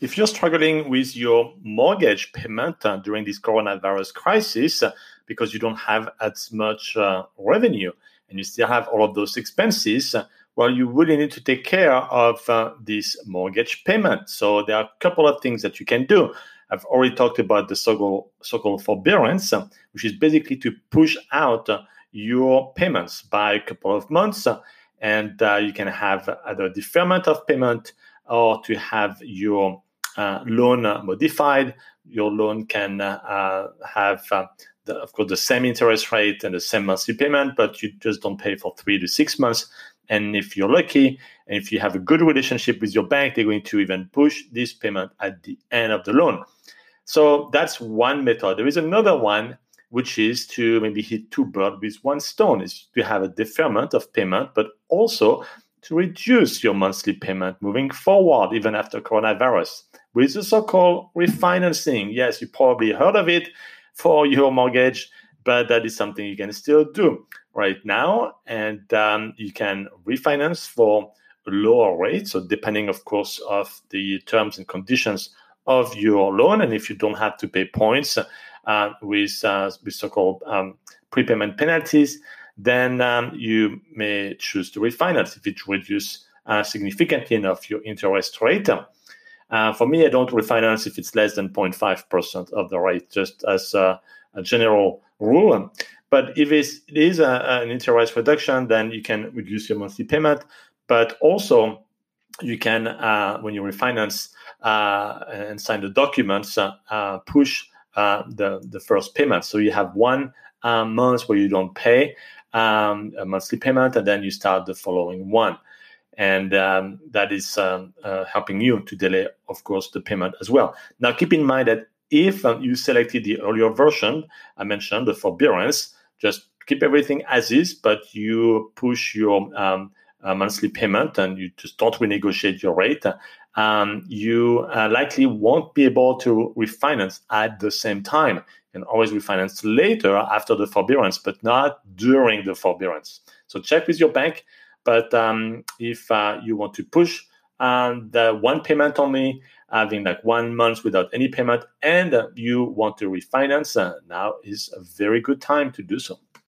if you're struggling with your mortgage payment uh, during this coronavirus crisis uh, because you don't have as much uh, revenue and you still have all of those expenses, uh, well, you really need to take care of uh, this mortgage payment. So there are a couple of things that you can do. I've already talked about the so-called, so-called forbearance, uh, which is basically to push out your payments by a couple of months, and you can have either deferment of payment or to have your uh, loan modified. Your loan can uh, have, uh, the, of course, the same interest rate and the same monthly payment, but you just don't pay for three to six months. And if you're lucky, and if you have a good relationship with your bank, they're going to even push this payment at the end of the loan. So that's one method. There is another one, which is to maybe hit two birds with one stone, is to have a deferment of payment, but also to reduce your monthly payment moving forward, even after coronavirus, with the so called refinancing. Yes, you probably heard of it for your mortgage, but that is something you can still do right now. And um, you can refinance for lower rate. So, depending, of course, of the terms and conditions of your loan, and if you don't have to pay points uh, with, uh, with so called um, prepayment penalties, then um, you may choose to refinance if it reduces uh, significantly enough your interest rate. Uh, for me, I don't refinance if it's less than 0.5% of the rate, just as a, a general rule. But if it is a, an interest reduction, then you can reduce your monthly payment. But also, you can, uh, when you refinance uh, and sign the documents, uh, uh, push the, the first payment. So you have one month where you don't pay, um, a monthly payment, and then you start the following one. And um, that is um, uh, helping you to delay, of course, the payment as well. Now, keep in mind that if um, you selected the earlier version, I mentioned the forbearance, just keep everything as is, but you push your um, uh, monthly payment and you just don't renegotiate your rate, um, you uh, likely won't be able to refinance at the same time can always refinance later after the forbearance, but not during the forbearance. So check with your bank. But um, if uh, you want to push um, the one payment only, having like one month without any payment, and uh, you want to refinance, uh, now is a very good time to do so.